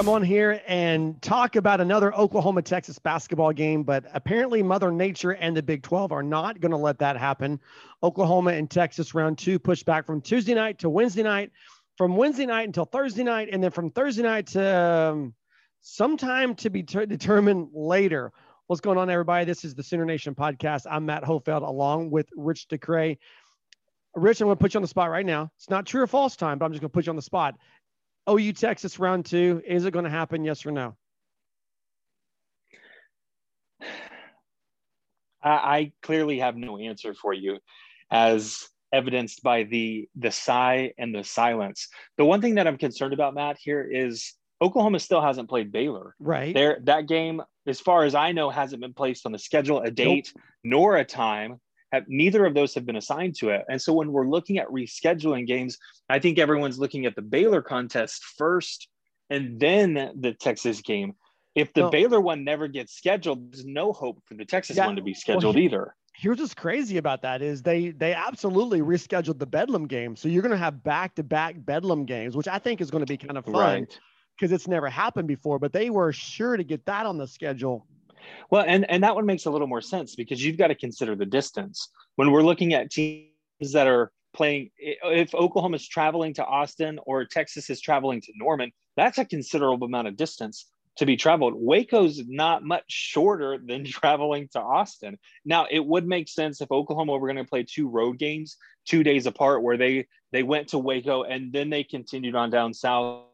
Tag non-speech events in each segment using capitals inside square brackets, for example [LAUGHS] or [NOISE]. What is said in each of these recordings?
come on here and talk about another Oklahoma Texas basketball game, but apparently Mother Nature and the Big 12 are not going to let that happen. Oklahoma and Texas round two pushed back from Tuesday night to Wednesday night, from Wednesday night until Thursday night, and then from Thursday night to um, sometime to be ter- determined later. What's going on, everybody? This is the Sooner Nation podcast. I'm Matt Hofeld along with Rich DeCray. Rich, I'm going to put you on the spot right now. It's not true or false time, but I'm just going to put you on the spot. OU Texas round two. Is it going to happen? Yes or no? I, clearly have no answer for you, as evidenced by the the sigh and the silence. The one thing that I'm concerned about, Matt, here is Oklahoma still hasn't played Baylor. Right. There, that game, as far as I know, hasn't been placed on the schedule, a date nope. nor a time have neither of those have been assigned to it. And so when we're looking at rescheduling games, I think everyone's looking at the Baylor contest first and then the Texas game. If the Baylor one never gets scheduled, there's no hope for the Texas yeah, one to be scheduled well, either. Here's what's crazy about that is they they absolutely rescheduled the Bedlam game. So you're going to have back-to-back Bedlam games, which I think is going to be kind of fun because right. it's never happened before, but they were sure to get that on the schedule well, and and that one makes a little more sense because you've got to consider the distance when we're looking at teams that are playing. If Oklahoma is traveling to Austin or Texas is traveling to Norman, that's a considerable amount of distance to be traveled. Waco's not much shorter than [LAUGHS] traveling to Austin. Now, it would make sense if Oklahoma were going to play two road games two days apart, where they they went to Waco and then they continued on down south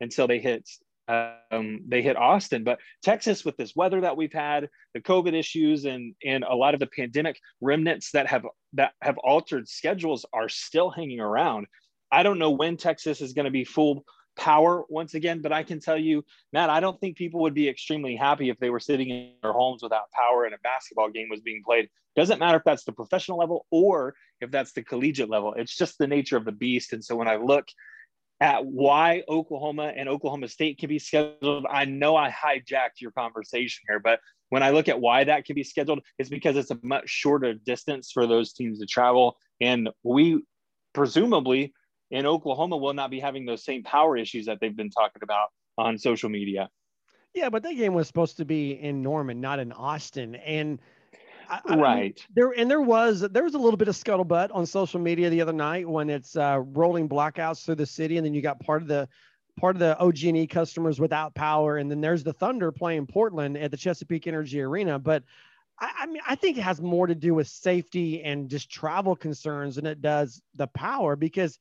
until they hit um, they hit Austin. But Texas, with this weather that we've had, the COVID issues, and and a lot of the pandemic remnants that have that have altered schedules are still hanging around. I don't know when Texas is going to be full power once again, but I can tell you, Matt, I don't think people would be extremely happy if they were sitting in their homes without power and a basketball game was being played. Doesn't matter if that's the professional level or if that's the collegiate level. It's just the nature of the beast. And so when I look at why Oklahoma and Oklahoma State can be scheduled. I know I hijacked your conversation here, but when I look at why that can be scheduled, it's because it's a much shorter distance for those teams to travel. And we presumably in Oklahoma will not be having those same power issues that they've been talking about on social media. Yeah, but that game was supposed to be in Norman, not in Austin. And I, right. I there and there was there was a little bit of scuttlebutt on social media the other night when it's uh, rolling blackouts through the city, and then you got part of the part of the OG&E customers without power, and then there's the Thunder playing Portland at the Chesapeake Energy Arena. But I, I mean, I think it has more to do with safety and just travel concerns than it does the power because.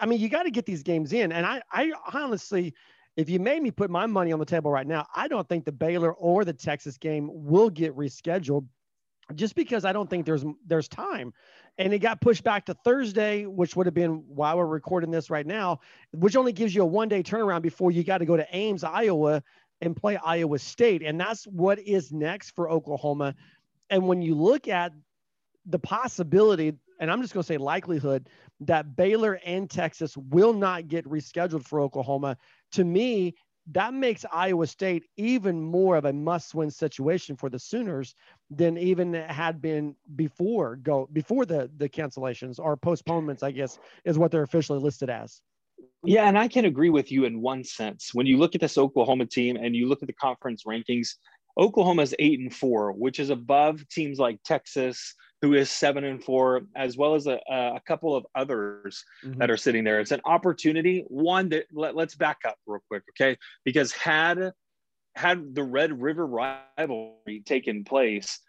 I mean, you got to get these games in. And I, I honestly, if you made me put my money on the table right now, I don't think the Baylor or the Texas game will get rescheduled just because I don't think there's there's time. And it got pushed back to Thursday, which would have been why we're recording this right now, which only gives you a one day turnaround before you got to go to Ames, Iowa, and play Iowa State. And that's what is next for Oklahoma. And when you look at the possibility, and I'm just going to say likelihood that Baylor and Texas will not get rescheduled for Oklahoma, to me, that makes Iowa State even more of a must-win situation for the Sooners than even had been before go before the the cancellations or postponements. I guess is what they're officially listed as. Yeah, and I can agree with you in one sense. When you look at this Oklahoma team and you look at the conference rankings, Oklahoma's eight and four, which is above teams like Texas, who is seven and four, as well as a, a couple of others mm-hmm. that are sitting there. It's an opportunity. One that let, let's back up real quick, okay? Because had had the Red River rivalry taken place,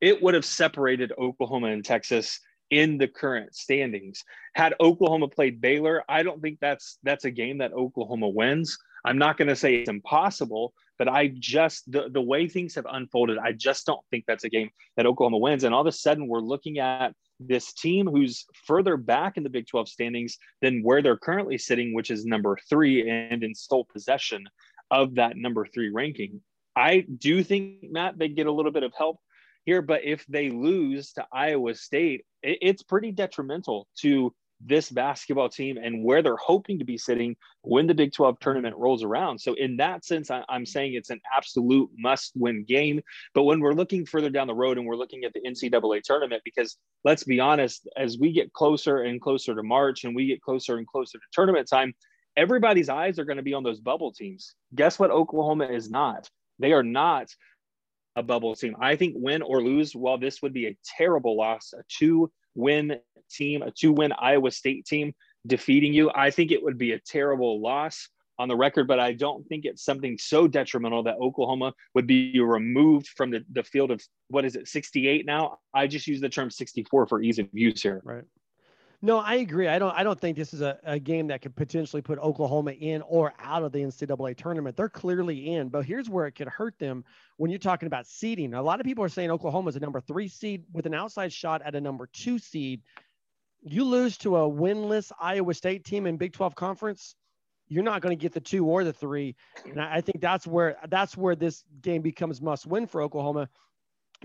it would have separated Oklahoma and Texas in the current standings. Had Oklahoma played Baylor, I don't think that's that's a game that Oklahoma wins. I'm not going to say it's impossible, but I just the, the way things have unfolded, I just don't think that's a game that Oklahoma wins. And all of a sudden, we're looking at this team who's further back in the Big 12 standings than where they're currently sitting, which is number three and in sole possession of that number three ranking. I do think Matt they get a little bit of help here, but if they lose to Iowa State, it, it's pretty detrimental to this basketball team and where they're hoping to be sitting when the Big 12 tournament rolls around. So, in that sense, I, am saying it's an absolute must win game. But when we're looking further down the road and we're looking at the NCAA tournament, because let's be honest, as we get closer and closer to March and we get closer and closer to tournament time, everybody's eyes are going to be on those bubble teams. Guess what? Oklahoma is not. They are not a bubble team. I think win or lose, while this would be a terrible loss, a two win team, a two win Iowa State team defeating you, I think it would be a terrible loss on the record, but I don't think it's something so detrimental that Oklahoma would be removed from the, the field of what is it, 68 now? I just use the term 64 for ease of use here. Right. No, I agree. I don't. I don't think this is a, a game that could potentially put Oklahoma in or out of the NCAA tournament. They're clearly in, but here's where it could hurt them when you're talking about seeding. A lot of people are saying Oklahoma is a number three seed with an outside shot at a number two seed. You lose to a winless Iowa State team in Big 12 conference you're not going to get the two or the three. And I think that's where that's where this game becomes must win for Oklahoma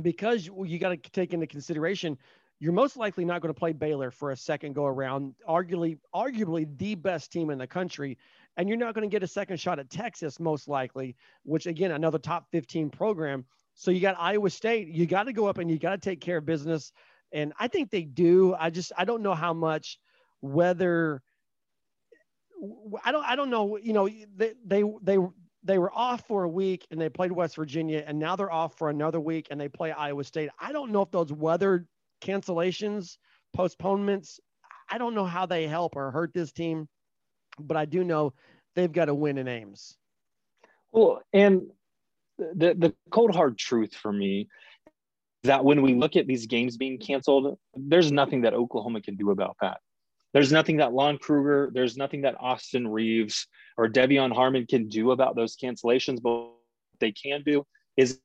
because you got to take into consideration you're most likely not going to play Baylor for a second go around, arguably arguably the best team in the country, and you're not going to get a second shot at Texas most likely, which again another top 15 program. So you got Iowa State, you got to go up and you got to take care of business, and I think they do. I just I don't know how much whether I don't I don't know. You know, they they they they were off for a week and they played West Virginia, and now they're off for another week and they play Iowa State. I don't know if those weather cancellations, postponements, I don't know how they help or hurt this team, but I do know they've got to win in Ames. Well, and the the cold hard truth for me that when we look at these games being canceled, there's nothing that Oklahoma can do about that. There's nothing that Lon Kruger, there's nothing that Austin Reaves or De'Vion Harmon can do about those cancellations, but what they can do is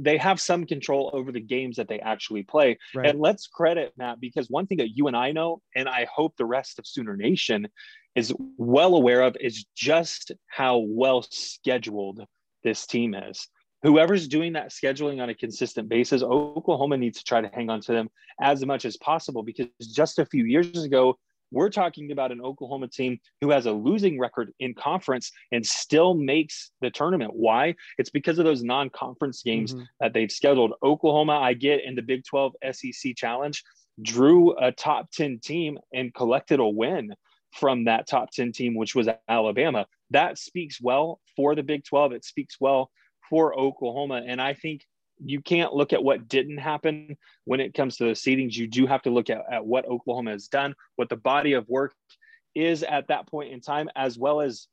they have some control over the games that they actually play. Right. And let's credit Matt because one thing that you and I know, and I hope the rest of Sooner Nation is well aware of, is just how well scheduled this team is. Whoever's doing that scheduling on a consistent basis, Oklahoma needs to try to hang on to them as much as possible because just a few years ago, we're talking about an Oklahoma team who has a losing record in conference and still makes the tournament. Why? It's because of those non conference games mm-hmm. that they've scheduled. Oklahoma, I get in the Big 12 SEC Challenge, drew a top 10 team and collected a win from that top 10 team, which was Alabama. That speaks well for the Big 12. It speaks well for Oklahoma. And I think you can't look at what didn't happen when it comes to the seedings. You do have to look at, at what Oklahoma has done, what the body of work is at that point in time, as well as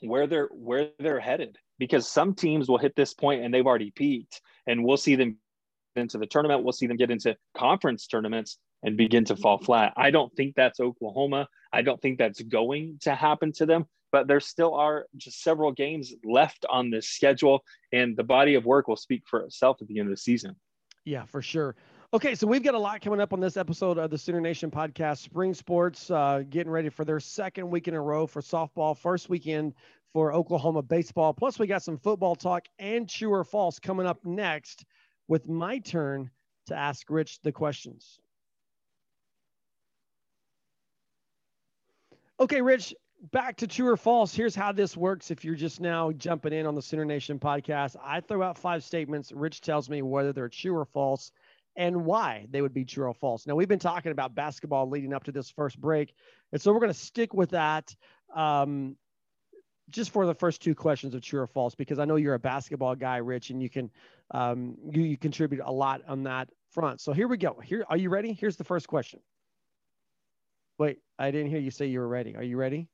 where they're where they're headed. Because some teams will hit this point and they've already peaked, and we'll see them into the tournament. We'll see them get into conference tournaments and begin to fall mm-hmm. flat. I don't think that's Oklahoma. I don't think that's going to happen to them but there still are just several games left on this schedule, and the body of work will speak for itself at the end of the season. Yeah, for sure. Okay, so we've got a lot coming up on this episode of the Sooner Nation podcast. Spring sports uh, getting ready for their second week in a row for softball, first weekend for Oklahoma baseball. Plus, we got some football talk and true or false coming up next with my turn to ask Rich the questions. Okay, Rich, back to true or false. Here's how this works. If you're just now jumping in on the Sooner Nation podcast, I throw out five statements. Rich tells me whether they're true or false and why they would be true or false. Now, we've been talking about basketball leading up to this first break. And so we're going to stick with that um, just for the first two questions of true or false, because I know you're a basketball guy, Rich, and you can um, you, you contribute a lot on that front. So here we go. Here, are you ready? Here's the first question. Wait, I didn't hear you say you were ready. Are you ready?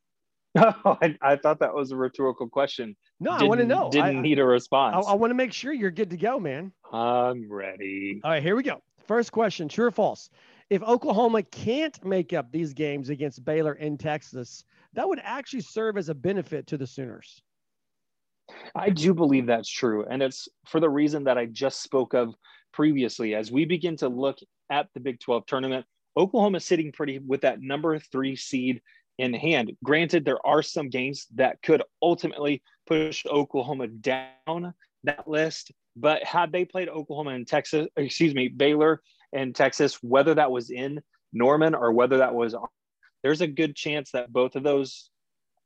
[LAUGHS] Oh, I, I, thought that was a rhetorical question. No, didn't, I want to know. Didn't I, need a response. I, I want to make sure you're good to go, man. I'm ready. All right, here we go. First question: True or false? If Oklahoma can't make up these games against Baylor in Texas, that would actually serve as a benefit to the Sooners. I do believe that's true, and it's for the reason that I just spoke of previously. As we begin to look at the Big 12 tournament, Oklahoma sitting pretty with that number three seed in hand. Granted, there are some games that could ultimately push Oklahoma down that list, but had they played Oklahoma and Texas, excuse me, Baylor and Texas, whether that was in Norman or whether that was, there's a good chance that both of those,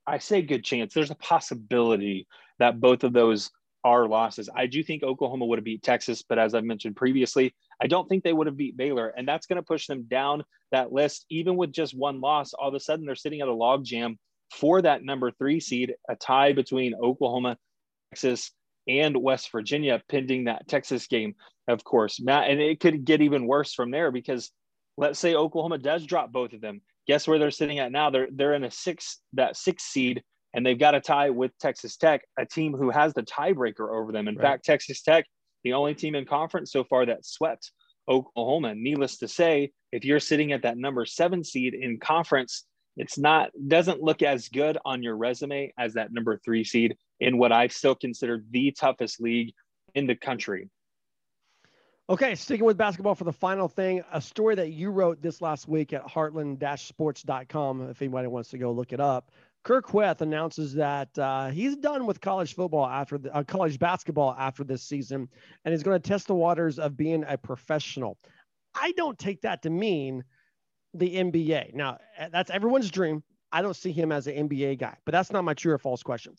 I say good chance, there's a possibility that both of those are losses. I do think Oklahoma would have beat Texas, but as I've mentioned previously, I don't think they would have beat Baylor. And that's going to push them down that list. Even with just one loss, all of a sudden they're sitting at a log jam for that number three seed, a tie between Oklahoma, Texas, and West Virginia, pending that Texas game, of course. Matt, and it could get even worse from there because let's say Oklahoma does drop both of them. Guess where they're sitting at now? They're they're in a six that six seed, and they've got a tie with Texas Tech, a team who has the tiebreaker over them. In right. fact, Texas Tech, the only team in conference so far that swept Oklahoma. Needless to say, if you're sitting at that number seven seed in conference, it's not doesn't look as good on your resume as that number three seed in what I still consider the toughest league in the country. Okay, sticking with basketball for the final thing, a story that you wrote this last week at heartland-sports.com, if anybody wants to go look it up. Kur Kuath announces that uh, he's done with college football after the uh, college basketball after this season, and he's going to test the waters of being a professional. I don't take that to mean the NBA. Now, eh, that's everyone's dream. I don't see him as an NBA guy, but that's not my true or false question.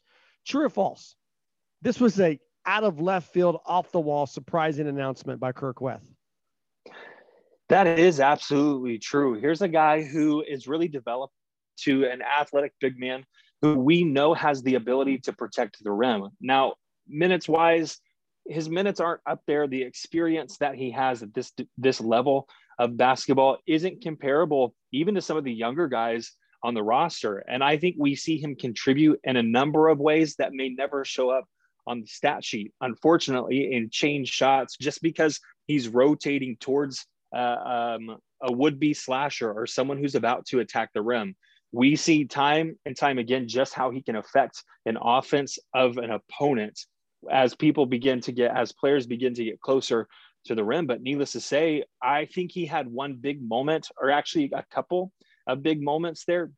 True or false? This was a out of left field, off the wall, surprising announcement by Kur Kuath. That is absolutely true. Here's a guy who is really developed to an athletic big man who we know has the ability to protect the rim. Now, minutes wise, his minutes aren't up there. The experience that he has at this this level of basketball isn't comparable even to some of the younger guys on the roster. And I think we see him contribute in a number of ways that may never show up on the stat sheet, unfortunately, in change shots just because he's rotating towards uh, um, a would be slasher or someone who's about to attack the rim. We see time and time again just how he can affect an offense of an opponent as people begin to get, as players begin to get closer to the rim. But needless to say, I think he had one big moment, or actually a couple of big moments there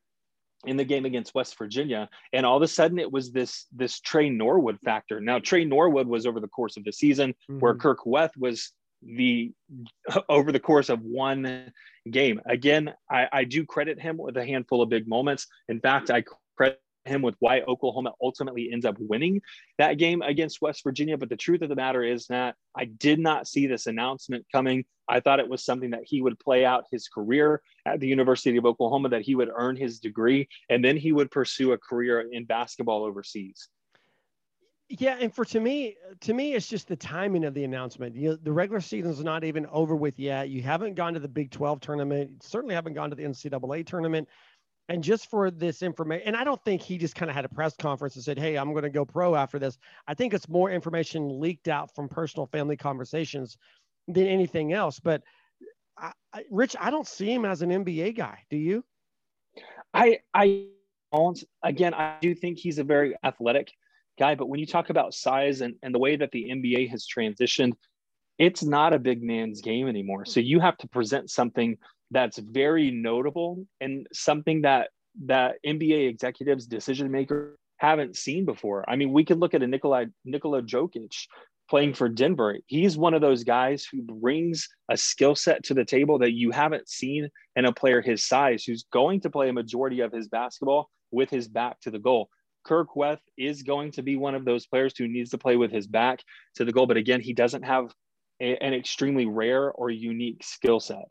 in the game against West Virginia, and all of a sudden it was this this Trey Norwood factor. Now Trey Norwood was over the course of the season, mm-hmm. where Kirk Kuath was the [LAUGHS] over the course of one game. Again, I, I do credit him with a handful of big moments. In fact, I credit him with why Oklahoma ultimately ends up winning that game against West Virginia. But the truth of the matter is that I did not see this announcement coming. I thought it was something that he would play out his career at the University of Oklahoma, that he would earn his degree, and then he would pursue a career in basketball overseas. Yeah, and for to me, to me, it's just the timing of the announcement. You, the regular season's not even over with yet. You haven't gone to the Big 12 tournament. Certainly haven't gone to the NCAA tournament. And just for this information, and I don't think he just kind of had a press conference and said, Hey, I'm going to go pro after this. I think it's more information leaked out from personal family conversations than anything else. But I, I, Rich, I don't see him as an NBA guy. Do you? I, I don't. Again, I do think he's a very athletic guy. But when you talk about size and, and the way that the NBA has transitioned, it's not a big man's game anymore. So you have to present something that's very notable and something that that NBA executives, decision makers haven't seen before. I mean, we could look at a Nikola Nikola Jokic playing for Denver. He's one of those guys who brings a skill set to the table that you haven't seen in a player his size, who's going to play a majority of his basketball with his back to the goal. Kur Kuath is going to be one of those players who needs to play with his back to the goal. But again, he doesn't have a, an extremely rare or unique skill set.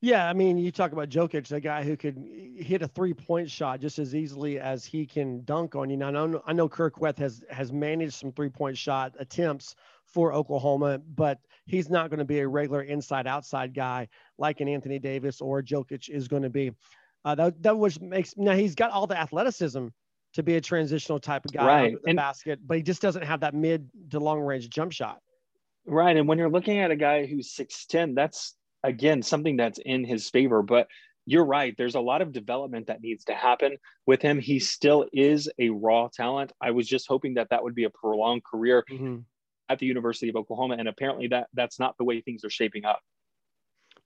Yeah, I mean, you talk about Jokic, the guy who could hit a three-point shot just as easily as he can dunk on you. Now, I know, I know Kur Kuath has has managed some three-point shot attempts for Oklahoma, but he's not going to be a regular inside-outside guy like an Anthony Davis or Jokic is going to be. Uh, that that was makes now he's got all the athleticism to be a transitional type of guy right. the and, basket, but he just doesn't have that mid to long range jump shot. Right, and when you're looking at a guy who's six ten, that's again something that's in his favor but you're right there's a lot of development that needs to happen with him he still is a raw talent i was just hoping that that would be a prolonged career mm-hmm. at the university of oklahoma and apparently that that's not the way things are shaping up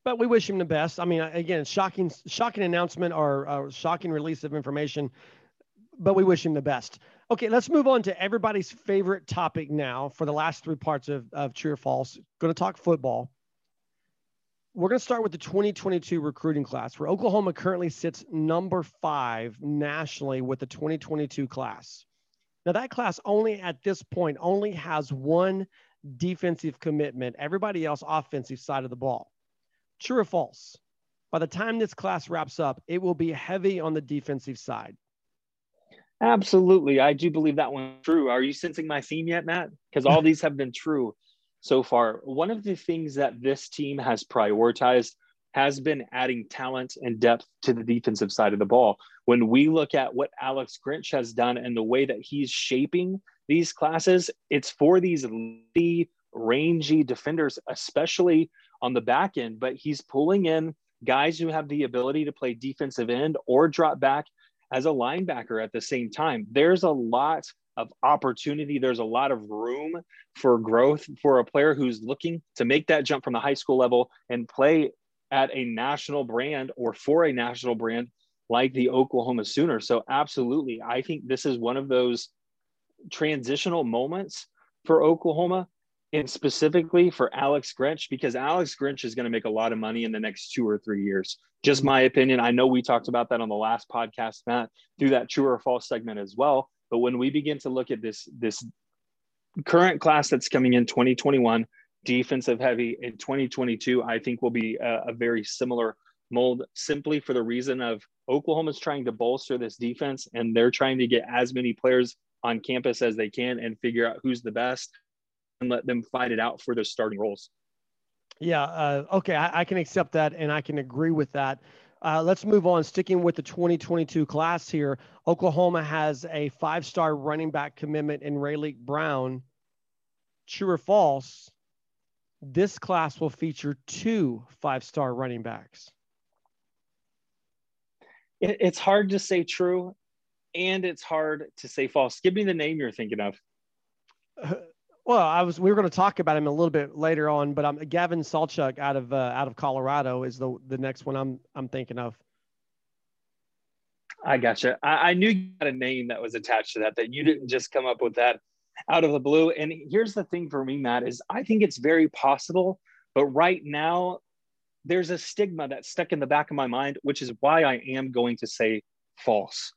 but we wish him the best i mean again shocking shocking announcement or uh, shocking release of information but we wish him the best okay let's move on to everybody's favorite topic now for the last three parts of, of true or false going to talk football we're going to start with the 2022 recruiting class, where Oklahoma currently sits number five nationally with the 2022 class. Now, that class only at this point only has one defensive commitment, everybody else offensive side of the ball. True or false? by the time this class wraps up, it will be heavy on the defensive side. Absolutely. I do believe that one's true. Are you sensing my theme yet, Matt? Because all [LAUGHS] these have been true so far. One of the things that this team has prioritized has been adding talent and depth to the defensive side of the ball. When we look at what Alex Grinch has done and the way that he's shaping these classes, it's for these rangy defenders, especially on the back end, but he's pulling in guys who have the ability to play defensive end or drop back as a linebacker at the same time. There's a lot of opportunity. There's a lot of room for growth for a player who's looking to make that jump from the high school level and play at a national brand or for a national brand like the Oklahoma Sooners. So, absolutely, I think this is one of those transitional moments for Oklahoma and specifically for Alex Grinch because Alex Grinch is going to make a lot of money in the next two or three years. Just my opinion. I know we talked about that on the last podcast, Matt, through that true or false segment as well. But when we begin to look at this this current class that's coming in 2021, defensive heavy in 2022, I think will be a, a very similar mold simply for the reason of Oklahoma's trying to bolster this defense and they're trying to get as many players on campus as they can and figure out who's the best and let them fight it out for their starting roles. Yeah. Uh, okay. I, I, can accept that and I can agree with that. Uh, let's move on. Sticking with the 2022 class here, Oklahoma has a five star running back commitment in Raleek Brown. True or false? This class will feature two five star running backs. It, it's hard to say true and it's hard to say false. Give me the name you're thinking of. Well, I was we were going to talk about him a little bit later on, but I'm Gavin Sawchuk out of uh, out of Colorado is the the next one I'm I'm thinking of. I gotcha. I, I knew you had a name that was attached to that. That you didn't just come up with that out of the blue. And here's the thing for me, Matt, is I think it's very possible, but right now there's a stigma that's stuck in the back of my mind, which is why I am going to say false.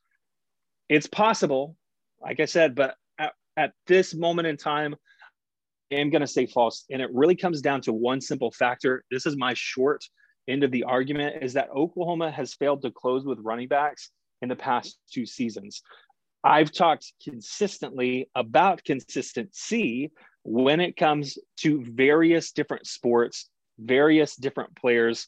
It's possible, like I said, but at, at this moment in time, am going to say false. And it really comes down to one simple factor. This is my short end of the argument is that Oklahoma has failed to close with running backs in the past two seasons. I've talked consistently about consistency when it comes to various different sports, various different players,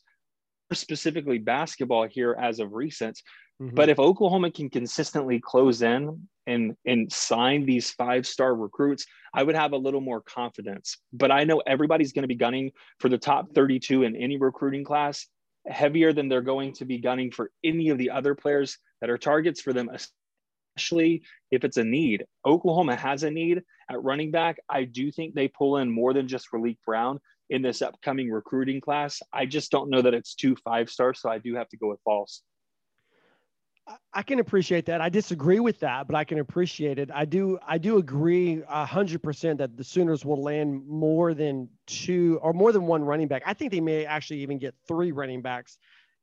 specifically basketball here as of recent. Mm-hmm. But if Oklahoma can consistently close in and and sign these five star recruits, I would have a little more confidence. But I know everybody's going to be gunning for the top 32 in any recruiting class, heavier than they're going to be gunning for any of the other players that are targets for them, especially if it's a need. Oklahoma has a need at running back. I do think they pull in more than just Raleek Brown in this upcoming recruiting class. I just don't know that it's two five stars, so I do have to go with false. I can appreciate that. I disagree with that, but I can appreciate it. I do. I do agree hundred percent that the Sooners will land more than two or more than one running back. I think they may actually even get three running backs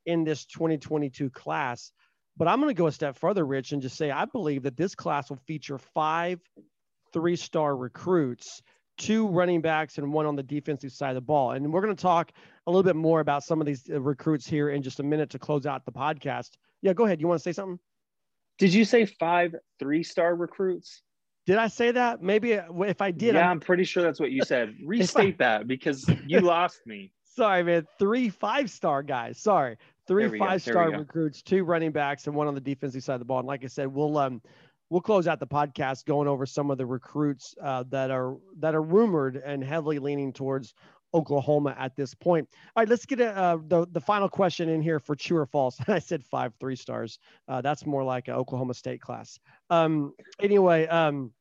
in this 2022 class. But I'm going to go a step further, Rich, and just say I believe that this class will feature five three-star recruits, two running backs, and one on the defensive side of the ball. And we're going to talk a little bit more about some of these uh, recruits here in just a minute to close out the podcast. Yeah, go ahead. You want to say something? Did you say five three star recruits? Did I say that? Maybe uh, if I did. Yeah, I'm, I'm pretty sure that's what you said. [LAUGHS] Restate that because you lost me. [LAUGHS] Sorry, man. Three five star guys. Sorry. Three five star recruits, two running backs, and one on the defensive side of the ball. And like I said, we'll um we'll close out the podcast going over some of the recruits uh, that are that are rumored and heavily leaning towards Oklahoma at this point. All right, let's get uh, the the final question in here for true or false. [LAUGHS] I said five three stars. Uh, that's more like an Oklahoma State class. Um, anyway, um,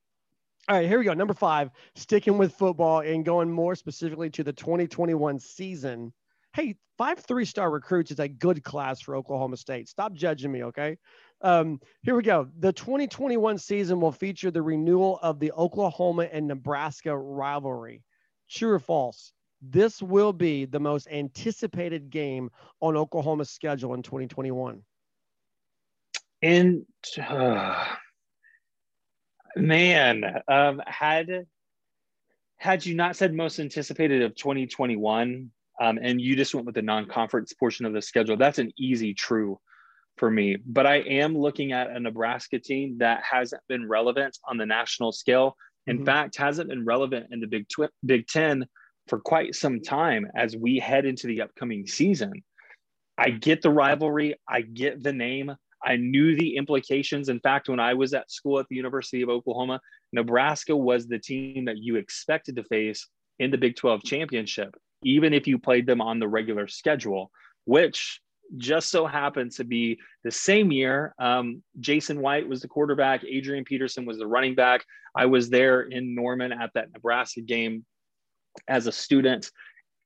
all right, here we go. Number five, sticking with football and going more specifically to the 2021 season. Hey, five three star recruits is a good class for Oklahoma State. Stop judging me, okay? Um, here we go. The 2021 season will feature the renewal of the Oklahoma and Nebraska rivalry. True or false? this will be the most anticipated game on Oklahoma's schedule in 2021. And uh, man, um, had had you not said most anticipated of 2021, um, and you just went with the non-conference portion of the schedule, that's an easy true for me. But I am looking at a Nebraska team that hasn't been relevant on the national scale. In mm-hmm. fact, hasn't been relevant in the Big Twi- Big Ten for quite some time as we head into the upcoming season. I get the rivalry. I get the name. I knew the implications. In fact, when I was at school at the University of Oklahoma, Nebraska was the team that you expected to face in the Big 12 championship, even if you played them on the regular schedule, which just so happens to be the same year. Um, Jason White was the quarterback, Adrian Peterson was the running back. I was there in Norman at that Nebraska game as a student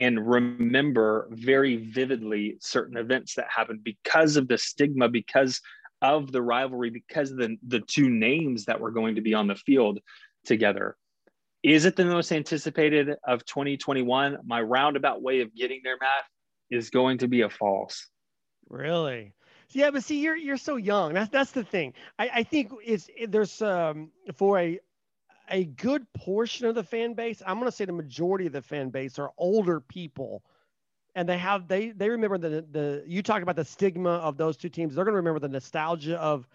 and remember very vividly certain events that happened because of the stigma, because of the rivalry, because of the, the two names that were going to be on the field together. Is it the most anticipated of 2021? My roundabout way of getting there, Matt, is going to be a false. Really? Yeah, but see, you're you're so young. That's that's the thing. I, I think it's there's um for a a good portion of the fan base. I'm to say the majority of the fan base are older people, and they have they they remember the the you talk about the stigma of those two teams. They're to remember the nostalgia of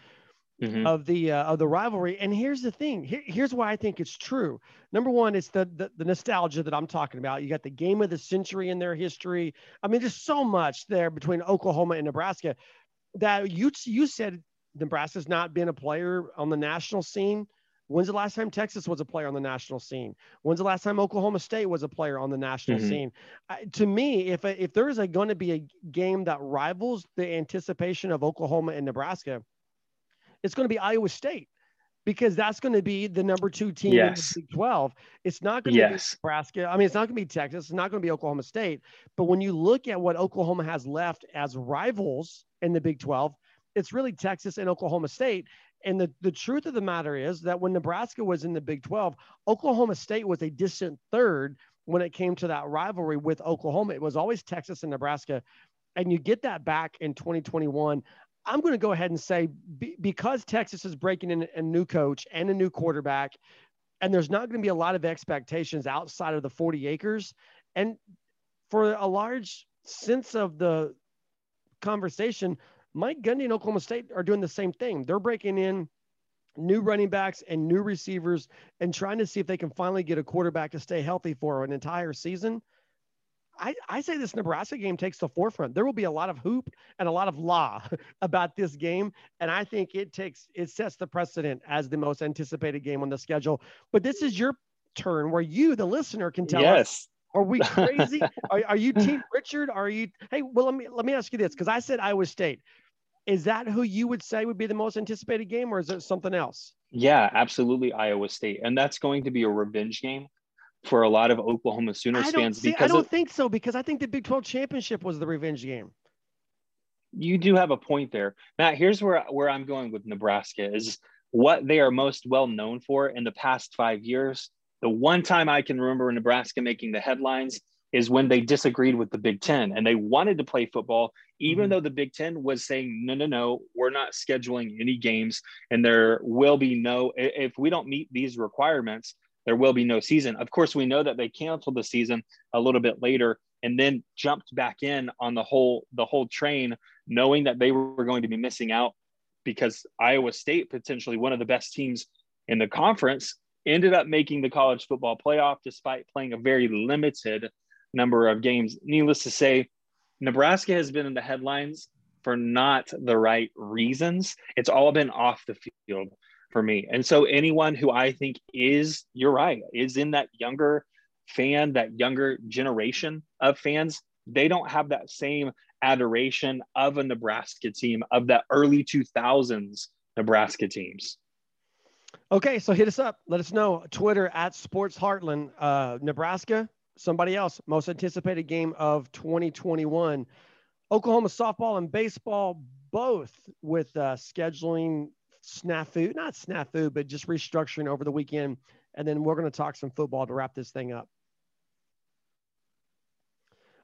mm-hmm. of the uh, of the rivalry. And here's the thing. Here, here's why I think it's true. Number one, it's the, the the nostalgia that I'm talking about. You got the game of the century in their history. I mean, there's so much there between Oklahoma and Nebraska that you you said Nebraska's not been a player on the national scene. When's the last time Texas was a player on the national scene? When's the last time Oklahoma State was a player on the national mm-hmm. scene? To me, if if there is going to be a game that rivals the anticipation of Oklahoma and Nebraska, it's going to be Iowa State because that's going to be the number two team yes. in the Big 12. It's not going to yes. be Nebraska. I mean, it's not going to be Texas. It's not going to be Oklahoma State. But when you look at what Oklahoma has left as rivals in the Big 12, it's really Texas and Oklahoma State. And the, the truth of the matter is that when Nebraska was in the Big 12, Oklahoma State was a distant third when it came to that rivalry with Oklahoma. It was always Texas and Nebraska. And you get that back in 2021. I'm going to go ahead and say be, because Texas is breaking in a new coach and a new quarterback, and there's not going to be a lot of expectations outside of the 40 acres, and for a large sense of the conversation, Mike Gundy and Oklahoma State are doing the same thing. They're breaking in new running backs and new receivers and trying to see if they can finally get a quarterback to stay healthy for an entire season. I, I say this Nebraska game takes the forefront. There will be a lot of hoop and a lot of law [LAUGHS] about this game. And I think it takes, it sets the precedent as the most anticipated game on the schedule. But this is your turn where you, the listener, can tell yes. us. Are we [LAUGHS] crazy? are, are you Team Richard? Are you? Hey, well, let me let me ask you this because I said Iowa State. Is that who you would say would be the most anticipated game, or is it something else? Yeah, absolutely, Iowa State, and that's going to be a revenge game for a lot of Oklahoma Sooners fans see, because I don't of, think so because I think the Big 12 championship was the revenge game. You do have a point there. Matt, here's where where I'm going with Nebraska is what they are most well known for in the past 5 years. The one time I can remember Nebraska making the headlines is when they disagreed with the Big 10 and they wanted to play football even mm-hmm. though the Big 10 was saying no no no, we're not scheduling any games and there will be no if we don't meet these requirements there will be no season. Of course, we know that they canceled the season a little bit later and then jumped back in on the whole the whole train, knowing that they were going to be missing out because Ohio State, potentially one of the best teams in the conference, ended up making the college football playoff despite playing a very limited number of games. Needless to say, Nebraska has been in the headlines for not the right reasons. It's all been off the field for me. And so anyone who I think is, you're right, is in that younger fan, that younger generation of fans, they don't have that same adoration of a Nebraska team of that early 2000s Nebraska teams. Okay, so hit us up. Let us know. Twitter at Sports Heartland, uh, Nebraska. Somebody else, most anticipated game of 2021. Oklahoma softball and baseball, both with uh, scheduling snafu, not snafu, but just restructuring over the weekend. And then we're going to talk some football to wrap this thing up.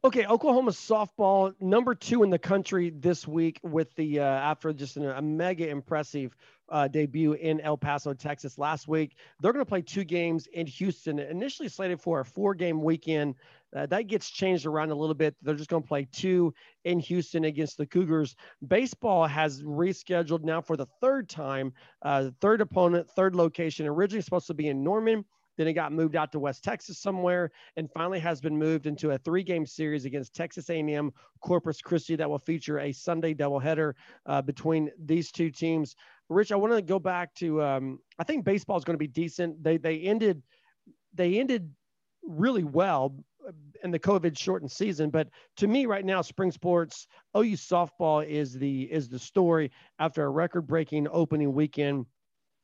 Okay, Oklahoma softball number two in the country this week with the uh, after just an, a mega impressive uh, debut in El Paso, Texas last week. They're going to play two games in Houston, initially slated for a four game weekend. Uh, that gets changed around a little bit. They're just going to play two in Houston against the Cougars. Baseball has rescheduled now for the third time, uh, third opponent, third location. Originally supposed to be in Norman. Then it got moved out to West Texas somewhere, and finally has been moved into a three-game series against Texas A&M Corpus Christi that will feature a Sunday doubleheader uh, between these two teams. Rich, I want to go back to. Um, I think baseball is going to be decent. They they ended they ended really well in the COVID shortened season. But to me, right now, spring sports, OU softball is the is the story after a record breaking opening weekend.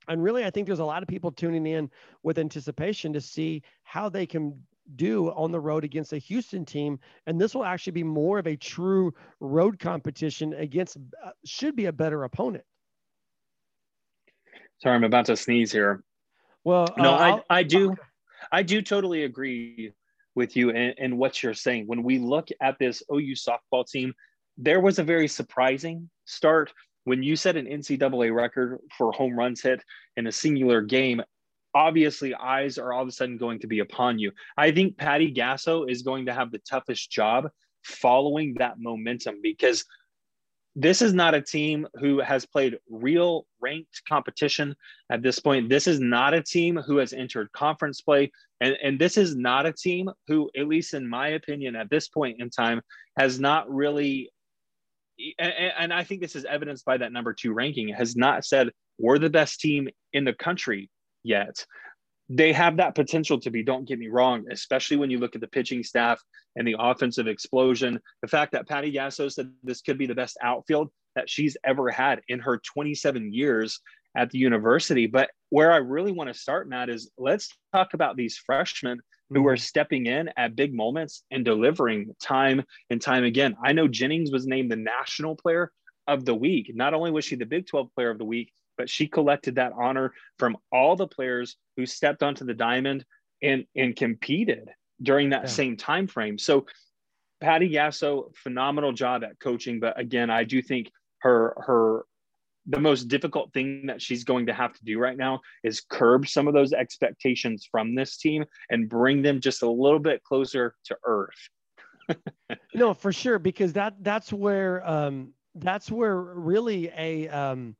And really, I think there's a lot of people tuning in with anticipation to see how they can do on the road against a Houston team. And this will actually be more of a true road competition against, uh, should be a better opponent. Sorry, I'm about to sneeze here. Well, no, uh, I, I do. Okay. I do totally agree with you and, and what you're saying. When we look at this OU softball team, there was a very surprising start. When you set an NCAA record for home runs hit in a singular game, obviously eyes are all of a sudden going to be upon you. I think Patty Gasso is going to have the toughest job following that momentum because this is not a team who has played real ranked competition at this point. This is not a team who has entered conference play. And, and this is not a team who, at least in my opinion, at this point in time, has not really, and, and I think this is evidenced by that number two ranking, has not said we're the best team in the country yet they have that potential to be, don't get me wrong, especially when you look at the pitching staff and the offensive explosion. The fact that Patty Gasso said this could be the best outfield that she's ever had in her 27 years at the university. But where I really want to start, Matt, is let's talk about these freshmen who are mm-hmm. stepping in at big moments and delivering time and time again. I know Jennings was named the national player of the week. Not only was she the Big 12 player of the week, but she collected that honor from all the players who stepped onto the diamond and and competed during that yeah. same time frame. So Patty Gasso, phenomenal job at coaching, but again, I do think her her the most difficult thing that she's going to have to do right now is curb some of those expectations from this team and bring them just a little bit closer to earth. [LAUGHS] no, for sure, because that that's where um, that's where really a um,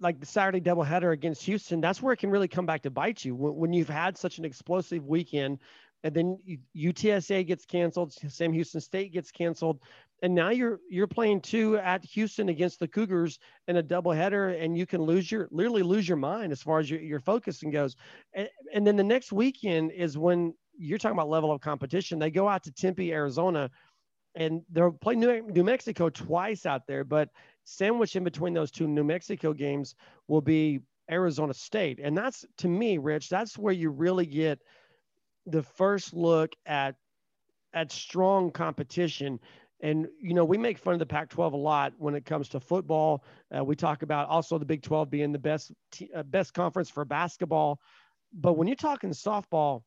like the Saturday doubleheader against Houston, that's where it can really come back to bite you when, when you've had such an explosive weekend, and then UTSA gets canceled, Sam Houston State gets canceled, and now you're you're playing two at Houston against the Cougars in a doubleheader, and you can lose your literally lose your mind as far as your, your focusing goes, and, and then the next weekend is when you're talking about level of competition. They go out to Tempe, Arizona, and they'll play New, New Mexico twice out there, but sandwiched in between those two New Mexico games will be Arizona State. And that's to me, Rich, that's where you really get the first look at at strong competition. And you know, we make fun of the Pac-12 a lot when it comes to football. Uh, we talk about also the Big 12 being the best t- uh, best conference for basketball. But when you're talking softball,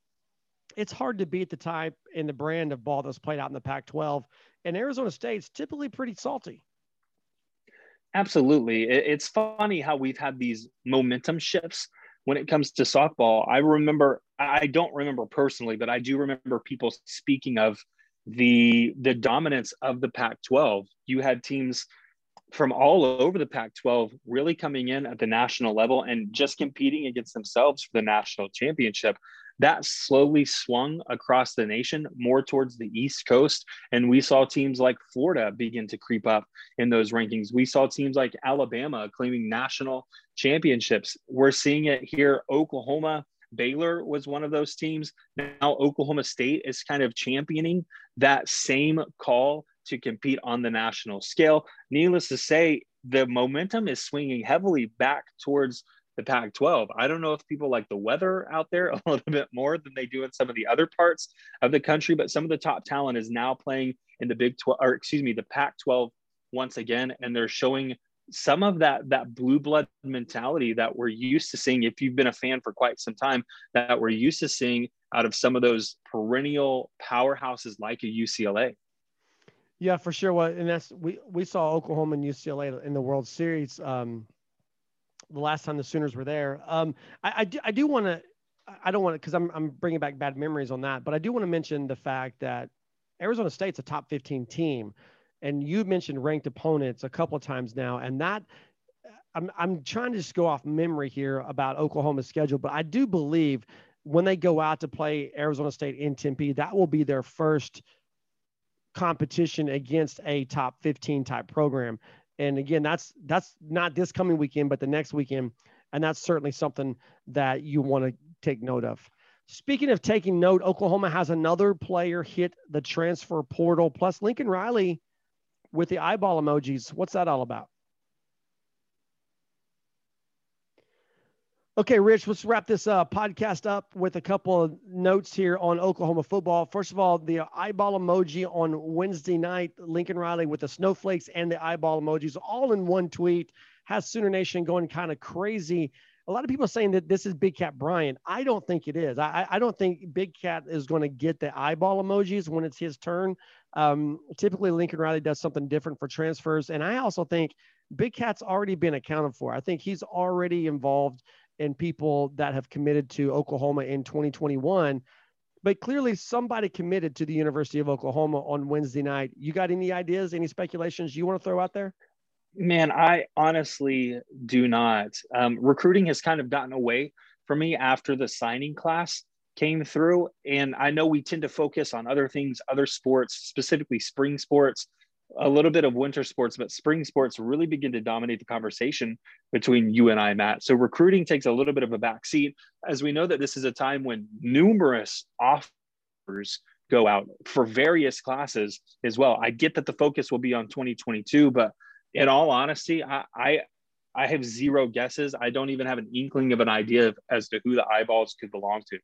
it's hard to beat the type and the brand of ball that's played out in the Pac-12. And Arizona State's typically pretty salty. Absolutely. It's funny how we've had these momentum shifts when it comes to softball. I remember, I don't remember personally, but I do remember people speaking of the the dominance of the Pac-12. You had teams from all over the Pac-12 really coming in at the national level and just competing against themselves for the national championship that slowly swung across the nation more towards the East Coast. And we saw teams like Florida begin to creep up in those rankings. We saw teams like Alabama claiming national championships. We're seeing it here. Oklahoma, Baylor was one of those teams. Now, Oklahoma State is kind of championing that same call to compete on the national scale. Needless to say, the momentum is swinging heavily back towards the Pac 12. I don't know if people like the weather out there [LAUGHS] a little bit more than they do in some of the other parts of the country, but some of the top talent is now playing in the Big 12, or excuse me, the Pac 12 once again. And they're showing some of that that blue blood mentality that we're used to seeing if you've been a fan for quite some time that we're used to seeing out of some of those perennial powerhouses like a UCLA. Yeah, for sure. Well, and that's we we saw Oklahoma and UCLA in the World Series. Um, the last time the Sooners were there. Um, I, I do, I do want to I don't want to because I'm I'm bringing back bad memories on that, but I do want to mention the fact that Arizona State's a top 15 team, and you mentioned ranked opponents a couple of times now, and that I'm I'm trying to just go off memory here about Oklahoma's schedule, but I do believe when they go out to play Arizona State in Tempe, that will be their first competition against a top 15 type program. And again, that's that's not this coming weekend, but the next weekend, and that's certainly something that you want to take note of. Speaking of taking note, Oklahoma has another player hit the transfer portal, plus Lincoln Riley with the eyeball emojis. What's that all about? Okay, Rich, let's wrap this uh, podcast up with a couple of notes here on Oklahoma football. First of all, the eyeball emoji on Wednesday night, Lincoln Riley with the snowflakes and the eyeball emojis all in one tweet has Sooner Nation going kind of crazy. A lot of people saying that this is Big Cat Brian. I don't think it is. I, I don't think Big Cat is going to get the eyeball emojis when it's his turn. Um, typically, Lincoln Riley does something different for transfers. And I also think Big Cat's already been accounted for. I think he's already involved and people that have committed to Oklahoma in 2021. But clearly, somebody committed to the University of Oklahoma on Wednesday night. You got any ideas, any speculations you want to throw out there? Man, I honestly do not. Um, recruiting has kind of gotten away from me after the signing class came through. And I know we tend to focus on other things, other sports, specifically spring sports, a little bit of winter sports, but spring sports really begin to dominate the conversation between you and I, Matt. So recruiting takes a little bit of a backseat, as we know that this is a time when numerous offers go out for various classes as well. I get that the focus will be on 2022, but in all honesty, I, I I have zero guesses. I don't even have an inkling of an idea of, as to who the eyeballs could belong to.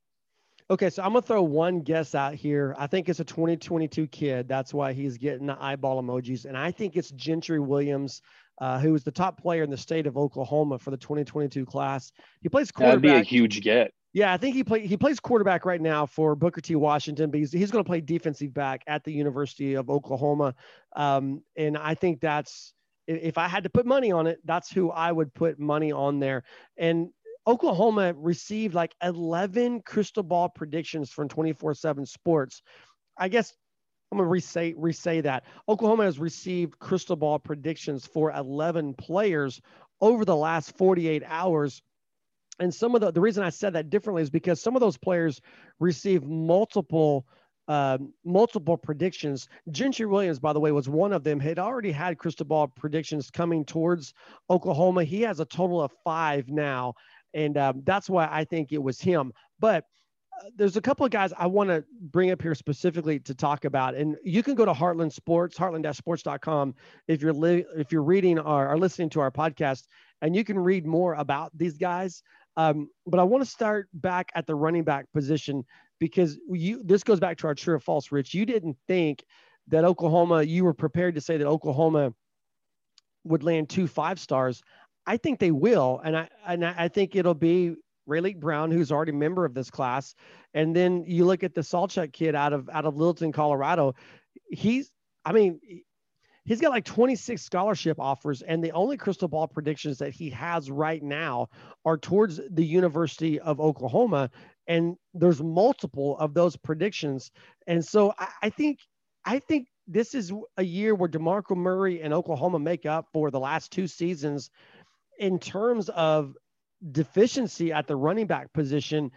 Okay, so I'm gonna throw one guess out here. I think it's a 2022 kid. That's why he's getting the eyeball emojis, and I think it's Gentry Williams, uh, who is the top player in the state of Oklahoma for the 2022 class. He plays quarterback. That'd be a huge get. Yeah, I think he play he plays quarterback right now for Booker T. Washington, but he's, he's going to play defensive back at the University of Oklahoma, um, and I think that's if I had to put money on it, that's who I would put money on there. And Oklahoma received like 11 crystal ball predictions from 24 7 sports. I guess I'm going to re-say, re-say that. Oklahoma has received crystal ball predictions for 11 players over the last 48 hours. And some of the, the reason I said that differently is because some of those players received multiple uh, multiple predictions. Gentry Williams, by the way, was one of them. Had already had crystal ball predictions coming towards Oklahoma. He has a total of five now, and um, that's why I think it was him. But uh, there's a couple of guys I want to bring up here specifically to talk about, and you can go to Heartland Sports, heartland-sports.com if you're li- if you're reading or, or listening to our podcast, and you can read more about these guys. Um, but I want to start back at the running back position because you this goes back to our true or false, Rich. You didn't think that Oklahoma, you were prepared to say that Oklahoma would land two five stars. I think they will, and I and I think it'll be Raleek Brown, who's already a member of this class, and then you look at the Sawchuk kid out of out of Littleton, Colorado. He's, I mean, he's got like 26 scholarship offers, and the only crystal ball predictions that he has right now are towards the University of Oklahoma, and there's multiple of those predictions, and so I, I think I think this is a year where DeMarco Murray and Oklahoma make up for the last two seasons in terms of deficiency at the running back position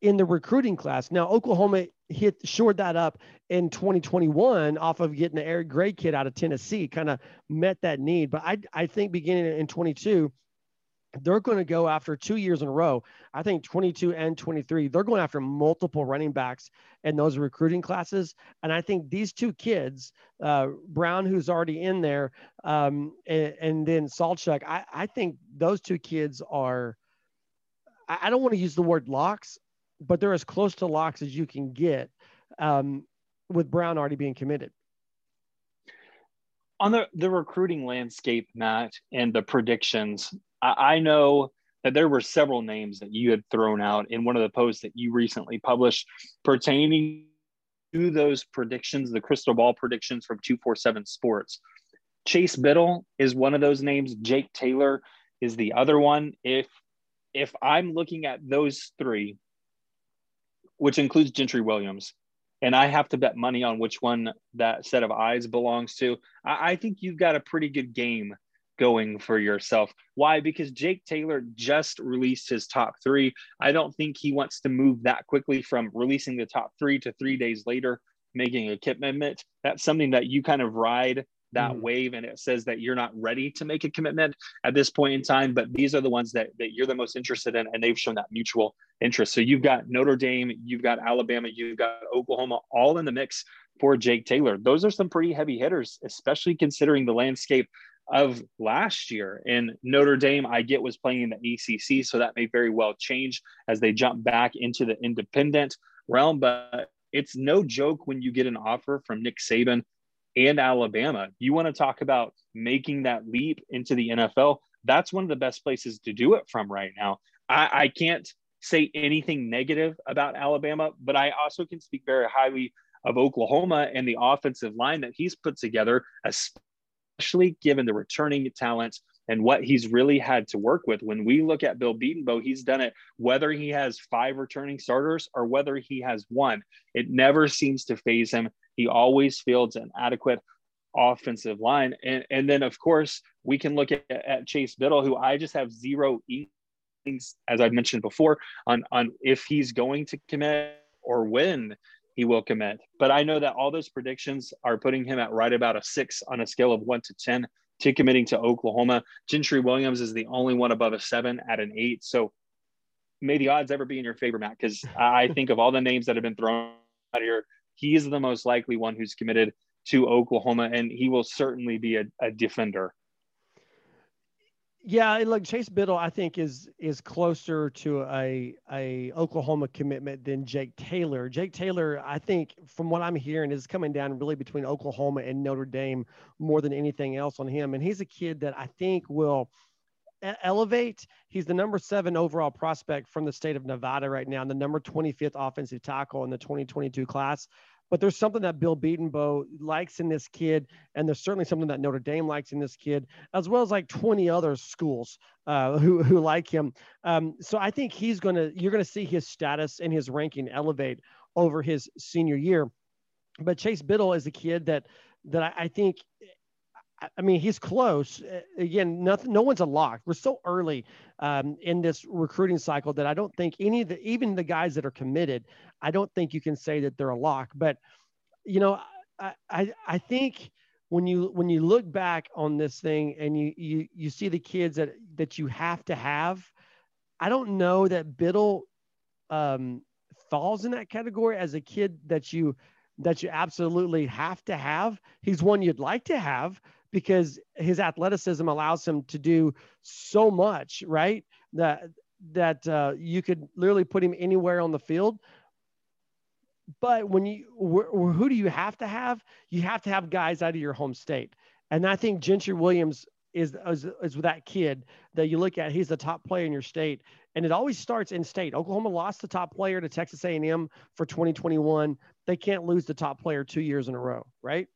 in the recruiting class. Now, Oklahoma hit shored that up in 2021 off of getting the Eric Gray kid out of Tennessee, kind of met that need. But I, I think beginning in 22, they're going to go after two years in a row. I think 22 and 23, they're going after multiple running backs in those recruiting classes. And I think these two kids, uh, Brown, who's already in there, um, and, and, then Sawchuk, I, I think those two kids are, I, I don't want to use the word locks, but they're as close to locks as you can get um, with Brown already being committed on the, the recruiting landscape, Matt, and the predictions, I, I know that there were several names that you had thrown out in one of the posts that you recently published pertaining to those predictions, the crystal ball predictions from 247 Sports. Chase Biddle is one of those names. Jake Taylor is the other one. If if I'm looking at those three, which includes Gentry Williams. And I have to bet money on which one that set of eyes belongs to. I, I think you've got a pretty good game going for yourself. Why? Because Jake Taylor just released his top three. I don't think he wants to move that quickly from releasing the top three to three days later making a commitment. That's something that you kind of ride that mm. wave and it says that you're not ready to make a commitment at this point in time but these are the ones that, that you're the most interested in and they've shown that mutual interest so you've got notre dame you've got alabama you've got oklahoma all in the mix for jake taylor those are some pretty heavy hitters especially considering the landscape of last year. And Notre Dame, I get, was playing in the ACC, so that may very well change as they jump back into the independent realm. But it's no joke when you get an offer from Nick Saban and Alabama. You want to talk about making that leap into the NFL? That's one of the best places to do it from right now. I, I can't say anything negative about Alabama, but I also can speak very highly of Oklahoma and the offensive line that he's put together, especially given the returning talent and what he's really had to work with. When we look at Bill Bedenbaugh, he's done it whether he has five returning starters or whether he has one. It never seems to phase him. He always fields an adequate offensive line. And, and then, of course, we can look at, at Chase Biddle, who I just have zero as I've mentioned before, on, on if he's going to commit or when he will commit. But I know that all those predictions are putting him at right about a six on a scale of one to 10 to committing to Oklahoma. Gentry Williams is the only one above a seven at an eight. So may the odds ever be in your favor, Matt, because I [LAUGHS] think of all the names that have been thrown out here, he is the most likely one who's committed to Oklahoma, and he will certainly be a, a defender. Yeah, look, Chase Biddle, I think is is closer to a a Oklahoma commitment than Jake Taylor. Jake Taylor, I think, from what I'm hearing, is coming down really between Oklahoma and Notre Dame more than anything else on him. And he's a kid that I think will elevate. He's the number seven overall prospect from the state of Nevada right now, and the number 25th offensive tackle in the 2022 class. But there's something that Bill Bedenbaugh likes in this kid, and there's certainly something that Notre Dame likes in this kid, as well as like 20 other schools uh, who who like him. Um, so I think he's gonna you're gonna see his status and his ranking elevate over his senior year. But Chase Biddle is a kid that that I, I think I mean, he's close. Again, nothing, no one's a lock. We're so early um, in this recruiting cycle that I don't think any of the, even the guys that are committed, I don't think you can say that they're a lock. But, you know, I, I, I think when you when you look back on this thing and you you you see the kids that that you have to have, I don't know that Biddle um, falls in that category as a kid that you that you absolutely have to have. He's one you'd like to have because his athleticism allows him to do so much, right? That that uh, you could literally put him anywhere on the field. But when you, wh- who do you have to have? You have to have guys out of your home state, and I think Gentry Williams is, is is that kid that you look at. He's the top player in your state, and it always starts in state. Oklahoma lost the top player to Texas A&M for 2021. They can't lose the top player two years in a row, right?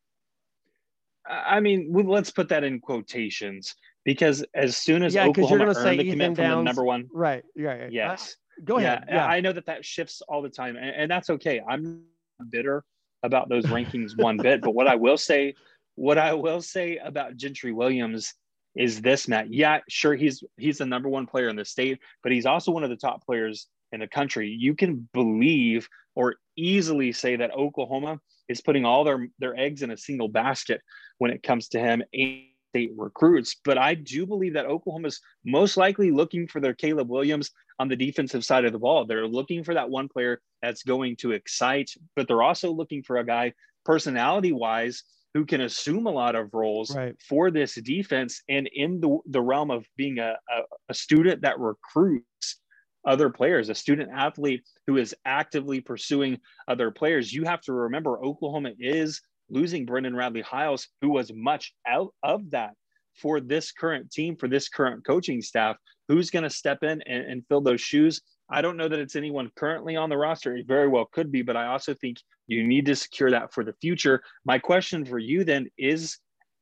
I mean, let's put that in quotations because as soon as yeah, Oklahoma you're earned the commit from the number one, right? Yeah. Yes. Uh, go ahead. Yeah, yeah, I know that that shifts all the time, and, and that's okay. I'm bitter about those rankings one bit, but what I will say, what I will say about Gentry Williams is this, Matt. Yeah, sure, he's he's the number one player in the state, but he's also one of the top players in the country. You can believe or easily say that Oklahoma is putting all their their eggs in a single basket when it comes to him and state recruits. But I do believe that Oklahoma is most likely looking for their Caleb Williams on the defensive side of the ball. They're looking for that one player that's going to excite, but they're also looking for a guy personality wise who can assume a lot of roles right. for this defense and in the, the realm of being a, a, a student that recruits other players, a student athlete who is actively pursuing other players. You have to remember Oklahoma is losing Brendan Radley Hiles, who was much out of that for this current team, for this current coaching staff. Who's going to step in and, and fill those shoes? I don't know that it's anyone currently on the roster. It very well could be, but I also think you need to secure that for the future. My question for you then is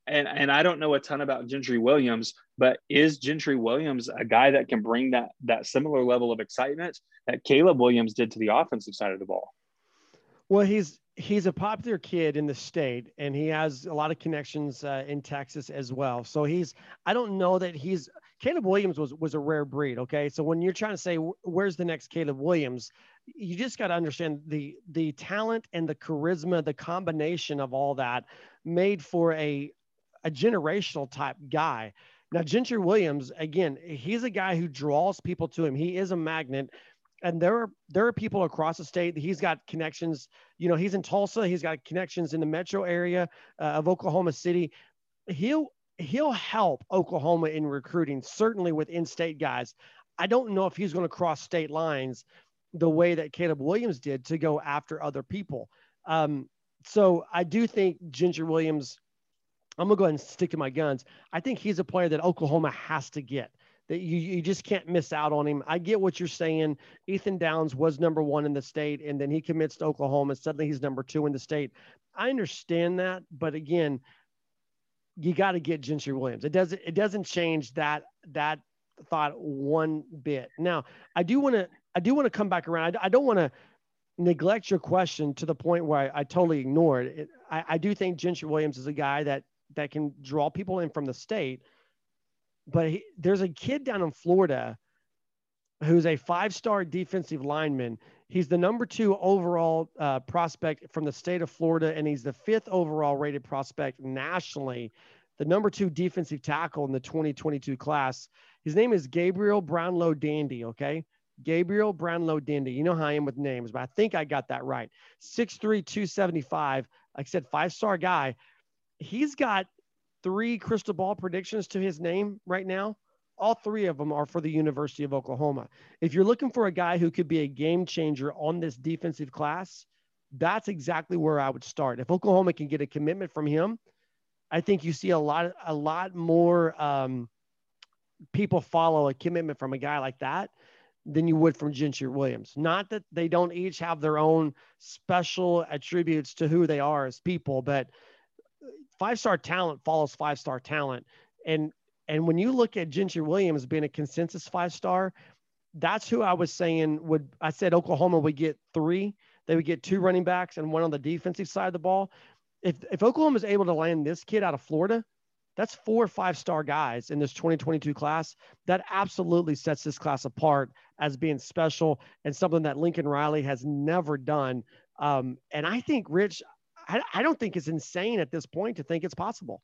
and and I don't know a ton about Gentry Williams, but is Gentry Williams a guy that can bring that that similar level of excitement that Caleb Williams did to the offensive side of the ball? Well, he's he's a popular kid in the state, and he has a lot of connections uh, in Texas as well. So he's I don't know that he's Caleb Williams was was a rare breed. Okay, so when you're trying to say where's the next Caleb Williams, you just got to understand the the talent and the charisma, the combination of all that made for a a generational type guy. Now, Gentry Williams, again, he's a guy who draws people to him. He is a magnet. And there are there are people across the state. He's got connections. You know, he's in Tulsa. He's got connections in the metro area uh, of Oklahoma City. He'll he'll help Oklahoma in recruiting, certainly with in-state guys. I don't know if he's going to cross state lines the way that Caleb Williams did to go after other people. Um, so I do think Gentry Williams I'm gonna go ahead and stick to my guns. I think he's a player that Oklahoma has to get. That you, you just can't miss out on him. I get what you're saying. Ethan Downs was number one in the state, and then he commits to Oklahoma. Suddenly he's number two in the state. I understand that, but again, you got to get Gentry Williams. It doesn't it doesn't change that that thought one bit. Now, I do want to I do want to come back around. I, I don't want to neglect your question to the point where I, I totally ignored it. I, I do think Gentry Williams is a guy that that can draw people in from the state. But he, there's a kid down in Florida who's a five star defensive lineman. He's the number two overall uh, prospect from the state of Florida, and he's the fifth overall rated prospect nationally, the number two defensive tackle in the 2022 class. His name is Gabriel Brownlow Dindy. Okay. Gabriel Brownlow Dindy. You know how I am with names, but I think I got that right. 6'3, 275. Like I said, five star guy he's got three crystal ball predictions to his name right now. All three of them are for the University of Oklahoma. If you're looking for a guy who could be a game changer on this defensive class, that's exactly where I would start. If Oklahoma can get a commitment from him, I think you see a lot, a lot more um, people follow a commitment from a guy like that than you would from Gentry Williams. Not that they don't each have their own special attributes to who they are as people, but five star talent follows five star talent. And and when you look at Gentry Williams being a consensus five star, that's who I was saying would I said Oklahoma would get three. They would get two running backs and one on the defensive side of the ball. If if Oklahoma is able to land this kid out of Florida, that's four five star guys in this 2022 class. That absolutely sets this class apart as being special and something that Lincoln Riley has never done. Um, and I think, Rich, I, I don't think it's insane at this point to think it's possible.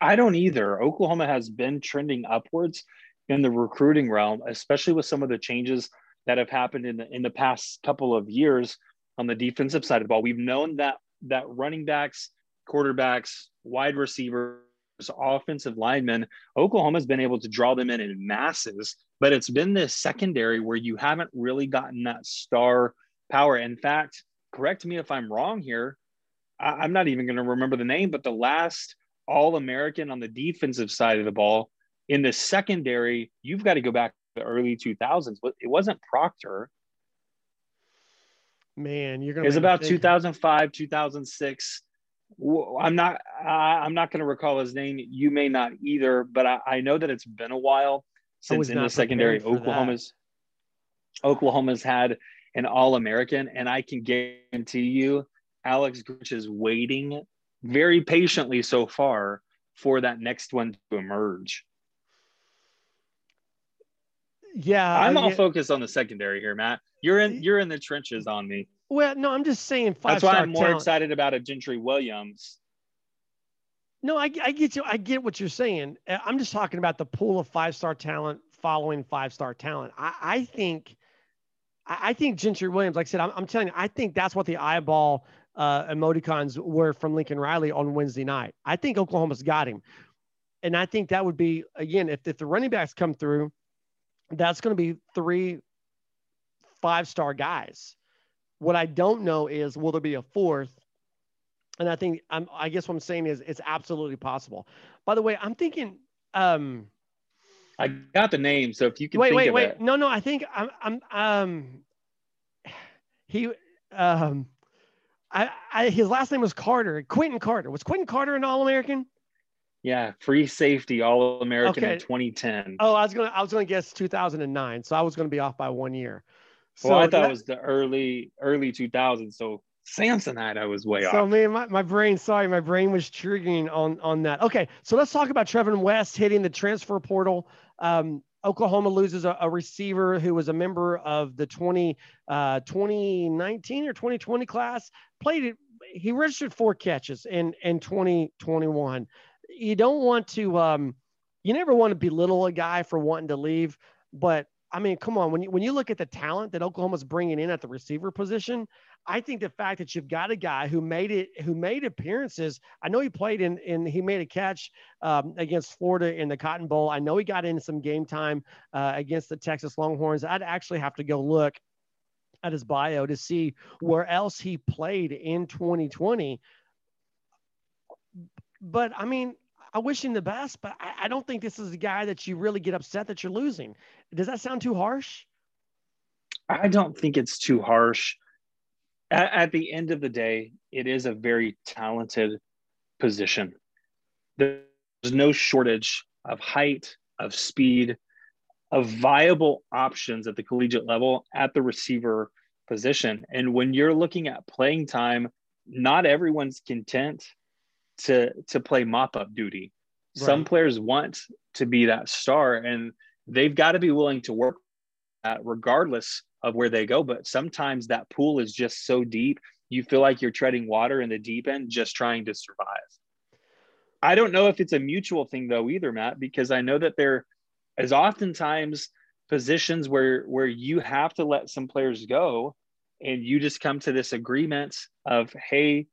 I don't either. Oklahoma has been trending upwards in the recruiting realm, especially with some of the changes that have happened in the in the past couple of years on the defensive side of the ball. We've known that that running backs, quarterbacks, wide receivers, offensive linemen, Oklahoma's been able to draw them in in masses, but it's been this secondary where you haven't really gotten that star power. In fact, correct me if I'm wrong here. I, am not even going to remember the name, but the last All American on the defensive side of the ball in the secondary, you've got to go back to the early 2000s. But It wasn't Proctor. Man, you're going to. It was about 2005, 2006. I'm not. I'm not going to recall his name. You may not either, but I, I know that it's been a while since in the secondary Oklahoma's that. Oklahoma's had an All American. And I can guarantee you, Alex Grinch is waiting very patiently so far for that next one to emerge. Yeah, I'm all yeah. focused on the secondary here, Matt. You're in you're in the trenches on me. Well, no, I'm just saying. That's why I'm more talent. excited about a Gentry Williams. No, I, I get you. I get what you're saying. Uh, I'm just talking about the pool of five star talent following five star talent. I, I think I think Gentry Williams, like I said, I'm, I'm telling you, I think that's what the eyeball uh, emoticons were from Lincoln Riley on Wednesday night. I think Oklahoma's got him. And I think that would be, again, if, if the running backs come through, that's going to be three five star guys. What I don't know is will there be a fourth? And I think I'm, I guess what I'm saying is it's absolutely possible. By the way, I'm thinking, um, I got the name, so if you can wait, wait, wait. It. No, no, I think I'm, I'm, um, he, um, I, I his last name was Carter. Quinton Carter. Was Quinton Carter an All American? Yeah, free safety All American okay. in 2010. Oh, I was gonna I was gonna guess 2009, so I was gonna be off by one year. So well, I thought that, it was the early early 2000s. So Samsonite, I was way so, off. So man, my, my brain, sorry, my brain was triggering on on that. Okay, so let's talk about Trevon West hitting the transfer portal. Um, Oklahoma loses a, a, receiver who was a member of the 20, uh, 2019 or 2020 class. Played it. He registered four catches in in 2021. You don't want to. Um, you never want to belittle a guy for wanting to leave, but I mean, come on. When you when you look at the talent that Oklahoma's bringing in at the receiver position, I think the fact that you've got a guy who made it, who made appearances. I know he played in, and he made a catch um, against Florida in the Cotton Bowl. I know he got in some game time uh, against the Texas Longhorns. I'd actually have to go look at his bio to see where else he played in 2020. But I mean, I wish him the best, but I, I don't think this is a guy that you really get upset that you're losing. Does that sound too harsh? I don't think it's too harsh at, at the end of the day, it is a very talented position. There's no shortage of height, of speed, of viable options at the collegiate level at the receiver position. And when you're looking at playing time, not everyone's content to to play mop up duty. Right. Some players want to be that star and they've got to be willing to work regardless of where they go. But sometimes that pool is just so deep, you feel like you're treading water in the deep end, just trying to survive. I don't know if it's a mutual thing though either, Matt, because I know that there is oftentimes positions where where you have to let some players go and you just come to this agreement of hey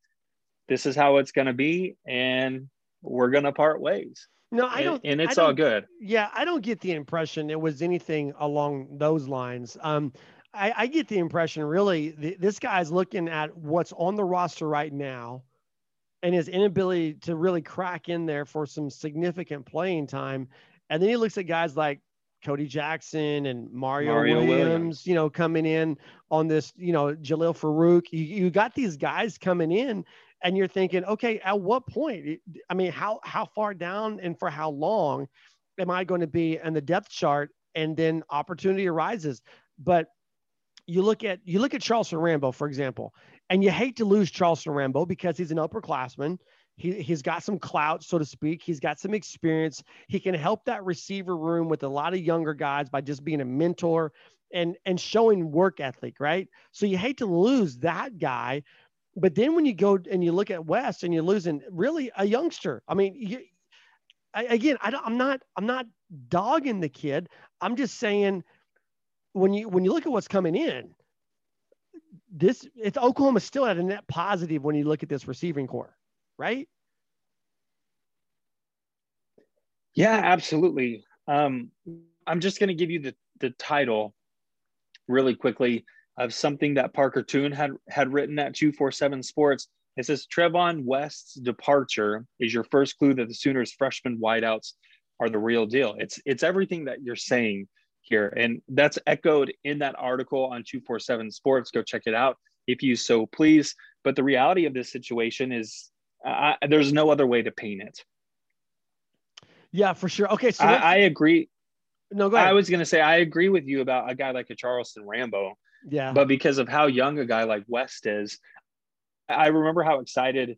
this is how it's going to be and we're going to part ways no i don't and, and it's all good yeah i don't get the impression it was anything along those lines um I, I get the impression really th- this guy's looking at what's on the roster right now and his inability to really crack in there for some significant playing time. And then he looks at guys like Cody Jackson and Mario, Mario Williams, Williams, you know, coming in on this, you know, Jalil Farooq. You, you got these guys coming in and you're thinking, okay, at what point? I mean, how how far down and for how long am I going to be in the depth chart? And then opportunity arises. But you look at you look at Charleston Rambo, for example, and you hate to lose Charleston Rambo because he's an upperclassman. He, he's got some clout, so to speak. He's got some experience. He can help that receiver room with a lot of younger guys by just being a mentor and and showing work ethic, right? So you hate to lose that guy, but then when you go and you look at West and you're losing really a youngster. I mean, you, I, again, I am not I'm not dogging the kid. I'm just saying when you when you look at what's coming in, this it's Oklahoma still at a net positive when you look at this receiving core, right? Yeah, absolutely. Um, I'm just going to give you the the title really quickly of something that Parker Thune had had written at 247 Sports. It says Trevon West's departure is your first clue that the Sooners freshman wideouts are the real deal. It's it's everything that you're saying here. And that's echoed in that article on 247 Sports. Go check it out if you so please. But the reality of this situation is uh, there's no other way to paint it. Yeah, for sure. Okay. So I, I agree. No, go ahead. I was going to say, I agree with you about a guy like a Charleston Rambo. Yeah. But because of how young a guy like West is, I remember how excited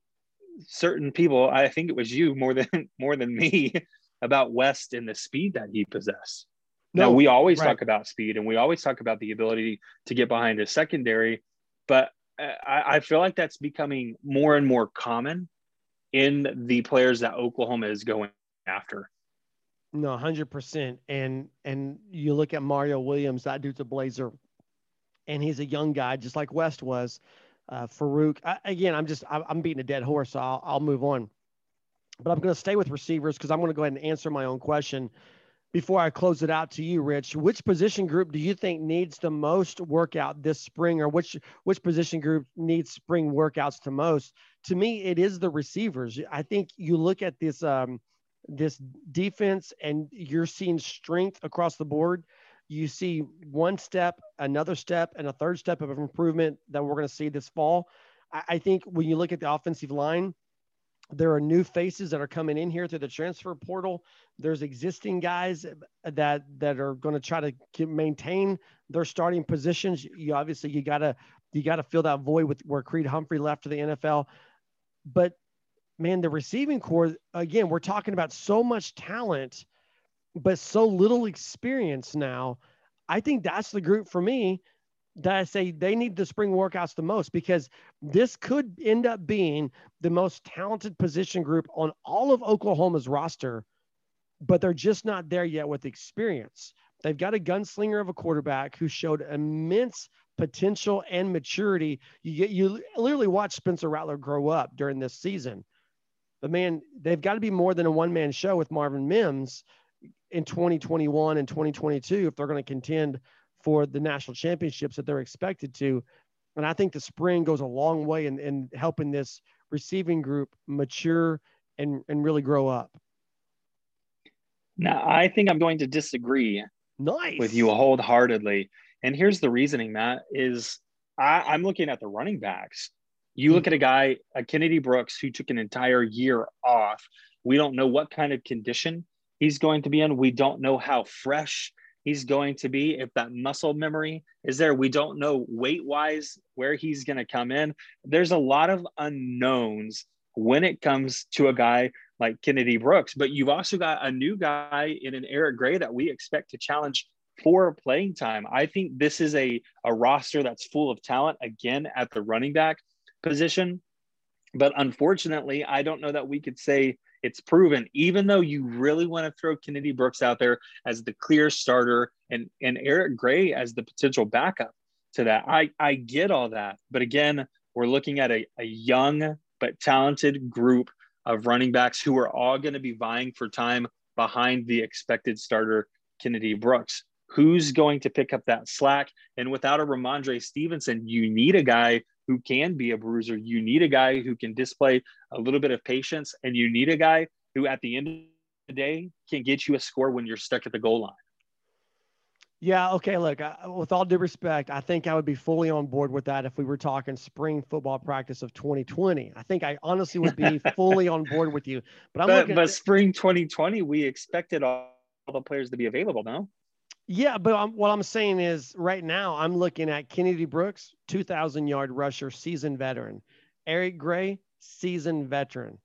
certain people, I think it was you more than [LAUGHS] more than me, about West and the speed that he possessed. No, now, we always right. talk about speed and we always talk about the ability to get behind a secondary, but uh, I, I feel like that's becoming more and more common in the players that Oklahoma is going after. No, hundred percent. And and you look at Mario Williams, that dude's a blazer, and he's a young guy, just like West was. Uh, Farooq. I, again, I'm just I'm beating a dead horse, so I'll, I'll move on. But I'm going to stay with receivers because I'm going to go ahead and answer my own question before I close it out to you, Rich, which position group do you think needs the most workout this spring, or which which position group needs spring workouts the most? To me, it is the receivers. I think you look at this um, this defense, and you're seeing strength across the board. You see one step, another step, and a third step of improvement that we're going to see this fall. I, I think when you look at the offensive line, there are new faces that are coming in here through the transfer portal. There's existing guys that that are going to try to maintain their starting positions. You obviously you gotta you gotta fill that void with where Creed Humphrey left to the NFL. But man, the receiving core again, we're talking about so much talent, but so little experience now. I think that's the group for me that I say they need the spring workouts the most because this could end up being the most talented position group on all of Oklahoma's roster, but they're just not there yet with experience. They've got a gunslinger of a quarterback who showed immense potential and maturity. You get you literally watch Spencer Rattler grow up during this season. But man, they've got to be more than a one-man show with Marvin Mims in 2021 and 2022 if they're going to contend for the national championships that they're expected to. And I think the spring goes a long way in, in helping this receiving group mature and, and really grow up. Now, I think I'm going to disagree nice. with you wholeheartedly. And here's the reasoning, Matt, is I, I'm looking at the running backs. You look at a guy, a Kennedy Brooks, who took an entire year off. We don't know what kind of condition he's going to be in. We don't know how fresh he's going to be, if that muscle memory is there. We don't know weight wise where he's going to come in. There's a lot of unknowns when it comes to a guy like Kennedy Brooks, but you've also got a new guy in an Eric Gray that we expect to challenge for playing time. I think this is a, a roster that's full of talent again at the running back position. But unfortunately, I don't know that we could say it's proven, even though you really want to throw Kennedy Brooks out there as the clear starter and, and Eric Gray as the potential backup to that. I, I get all that. But again, we're looking at a, a young but talented group of running backs who are all going to be vying for time behind the expected starter, Kennedy Brooks. Who's going to pick up that slack? And without a Rhamondre Stevenson, you need a guy who can be a bruiser. You need a guy who can display a little bit of patience, and you need a guy who, at the end of the day, can get you a score when you're stuck at the goal line. Yeah. Okay. Look, I, with all due respect, I think I would be fully on board with that if we were talking spring football practice of 2020. I think I honestly would be [LAUGHS] fully on board with you. But I'm but, looking but at, spring 2020, we expected all, the players to be available. No. Yeah, but I'm, what I'm saying is right now I'm looking at Kennedy Brooks, 2,000 yard rusher, seasoned veteran. Eric Gray, seasoned veteran.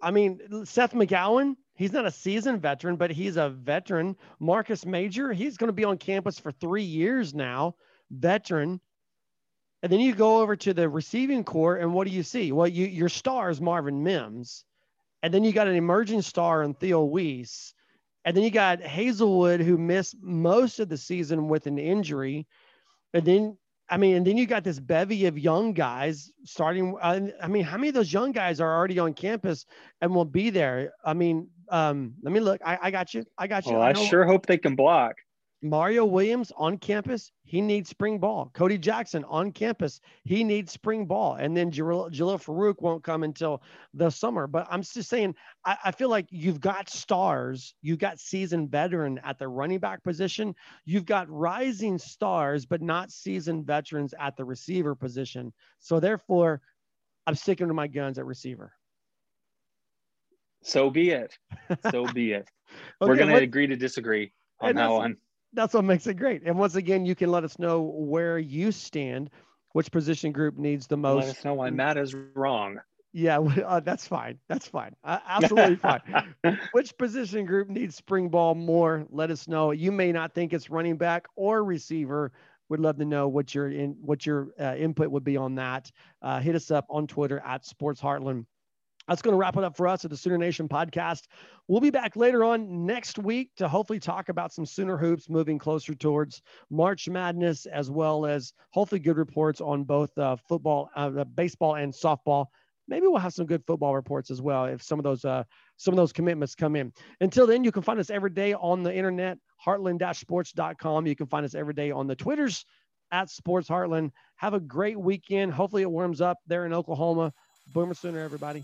I mean, Seth McGowan, he's not a seasoned veteran, but he's a veteran. Marcus Major, he's going to be on campus for three years now, veteran. And then you go over to the receiving core, and what do you see? Well, you, your star is Marvin Mims. And then you got an emerging star in Theo Wease and then you got Haselwood, who missed most of the season with an injury. And then, I mean, and then you got this bevy of young guys starting. Uh, I mean, how many of those young guys are already on campus and will be there? I mean, um, let me look. I, I got you. I got you. Well, I, I sure hope they can block. Mario Williams on campus, he needs spring ball. Cody Jackson on campus, he needs spring ball. And then Jalil, Jalil Farooq won't come until the summer. But I'm just saying, I, I, feel like you've got stars, you've got seasoned veteran at the running back position, you've got rising stars, but not seasoned veterans at the receiver position. So therefore, I'm sticking to my guns at receiver. So be it. So be it. [LAUGHS] okay, We're going to agree to disagree on that one that's what makes it great. And once again, you can let us know where you stand, which position group needs the most. Let us know why Matt is wrong. Yeah, [LAUGHS] uh, that's fine. That's fine. Uh, absolutely fine. [LAUGHS] Which position group needs spring ball more? Let us know. You may not think it's running back or receiver. Would love to know what your in what your uh, input would be on that. Uh, hit us up on Twitter at Sports Heartland that's going to wrap it up for us at the Sooner Nation podcast. We'll be back later on next week to hopefully talk about some Sooner hoops moving closer towards March Madness, as well as hopefully good reports on both uh, football, uh, baseball, and softball. Maybe we'll have some good football reports as well if some of those uh, some of those commitments come in. Until then, you can find us every day on the internet, heartland-sports.com. You can find us every day on the Twitters at Sports Heartland. Have a great weekend. Hopefully, it warms up there in Oklahoma. Boomer Sooner, everybody.